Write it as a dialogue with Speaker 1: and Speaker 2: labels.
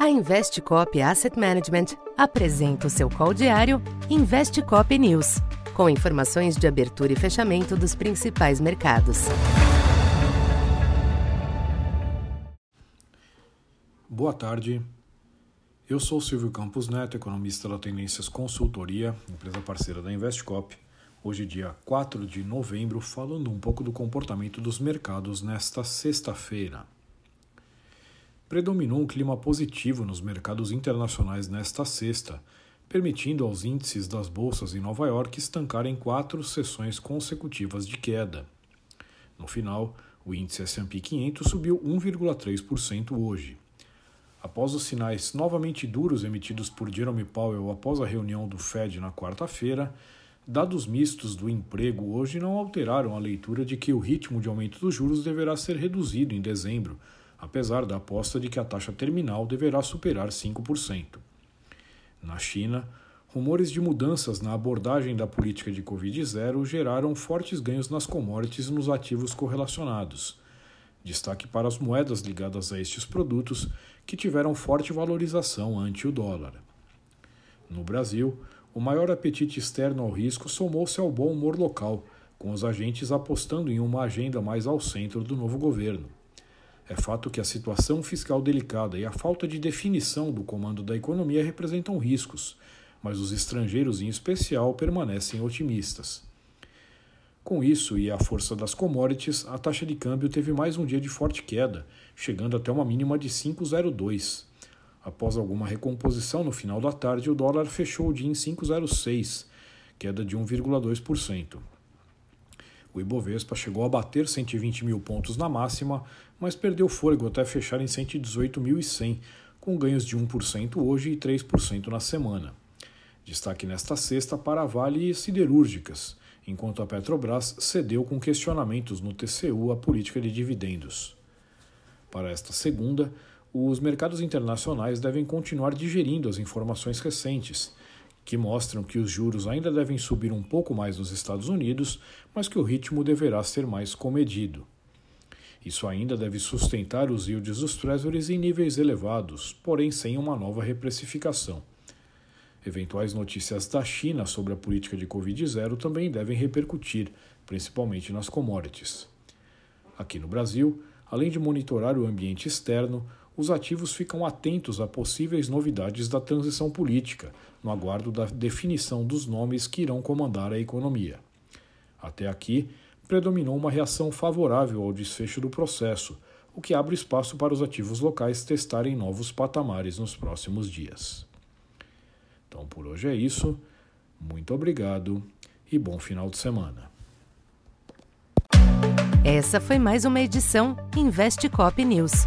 Speaker 1: A Investcop Asset Management apresenta o seu call diário Investcop News, com informações de abertura e fechamento dos principais mercados.
Speaker 2: Boa tarde. Eu sou Silvio Campos Neto, economista da Tendências Consultoria, empresa parceira da Investcop. Hoje, dia 4 de novembro, falando um pouco do comportamento dos mercados nesta sexta-feira predominou um clima positivo nos mercados internacionais nesta sexta, permitindo aos índices das bolsas em Nova York estancarem quatro sessões consecutivas de queda. No final, o índice S&P 500 subiu 1,3% hoje. Após os sinais novamente duros emitidos por Jerome Powell após a reunião do Fed na quarta-feira, dados mistos do emprego hoje não alteraram a leitura de que o ritmo de aumento dos juros deverá ser reduzido em dezembro, apesar da aposta de que a taxa terminal deverá superar 5%. Na China, rumores de mudanças na abordagem da política de Covid-0 geraram fortes ganhos nas commodities e nos ativos correlacionados. Destaque para as moedas ligadas a estes produtos, que tiveram forte valorização ante o dólar. No Brasil, o maior apetite externo ao risco somou-se ao bom humor local, com os agentes apostando em uma agenda mais ao centro do novo governo. É fato que a situação fiscal delicada e a falta de definição do comando da economia representam riscos, mas os estrangeiros, em especial, permanecem otimistas. Com isso e a força das commodities, a taxa de câmbio teve mais um dia de forte queda, chegando até uma mínima de 5,02. Após alguma recomposição no final da tarde, o dólar fechou o dia em 5,06, queda de 1,2%. O Ibovespa chegou a bater 120 mil pontos na máxima, mas perdeu fôlego até fechar em 118.100, com ganhos de 1% hoje e 3% na semana. Destaque nesta sexta para a Vale e Siderúrgicas, enquanto a Petrobras cedeu com questionamentos no TCU a política de dividendos. Para esta segunda, os mercados internacionais devem continuar digerindo as informações recentes que mostram que os juros ainda devem subir um pouco mais nos Estados Unidos, mas que o ritmo deverá ser mais comedido. Isso ainda deve sustentar os yields dos treasuries em níveis elevados, porém sem uma nova reprecificação. Eventuais notícias da China sobre a política de Covid-0 também devem repercutir, principalmente nas commodities. Aqui no Brasil, além de monitorar o ambiente externo, os ativos ficam atentos a possíveis novidades da transição política, no aguardo da definição dos nomes que irão comandar a economia. Até aqui, predominou uma reação favorável ao desfecho do processo, o que abre espaço para os ativos locais testarem novos patamares nos próximos dias. Então por hoje é isso. Muito obrigado e bom final de semana.
Speaker 1: Essa foi mais uma edição Investe Cop News.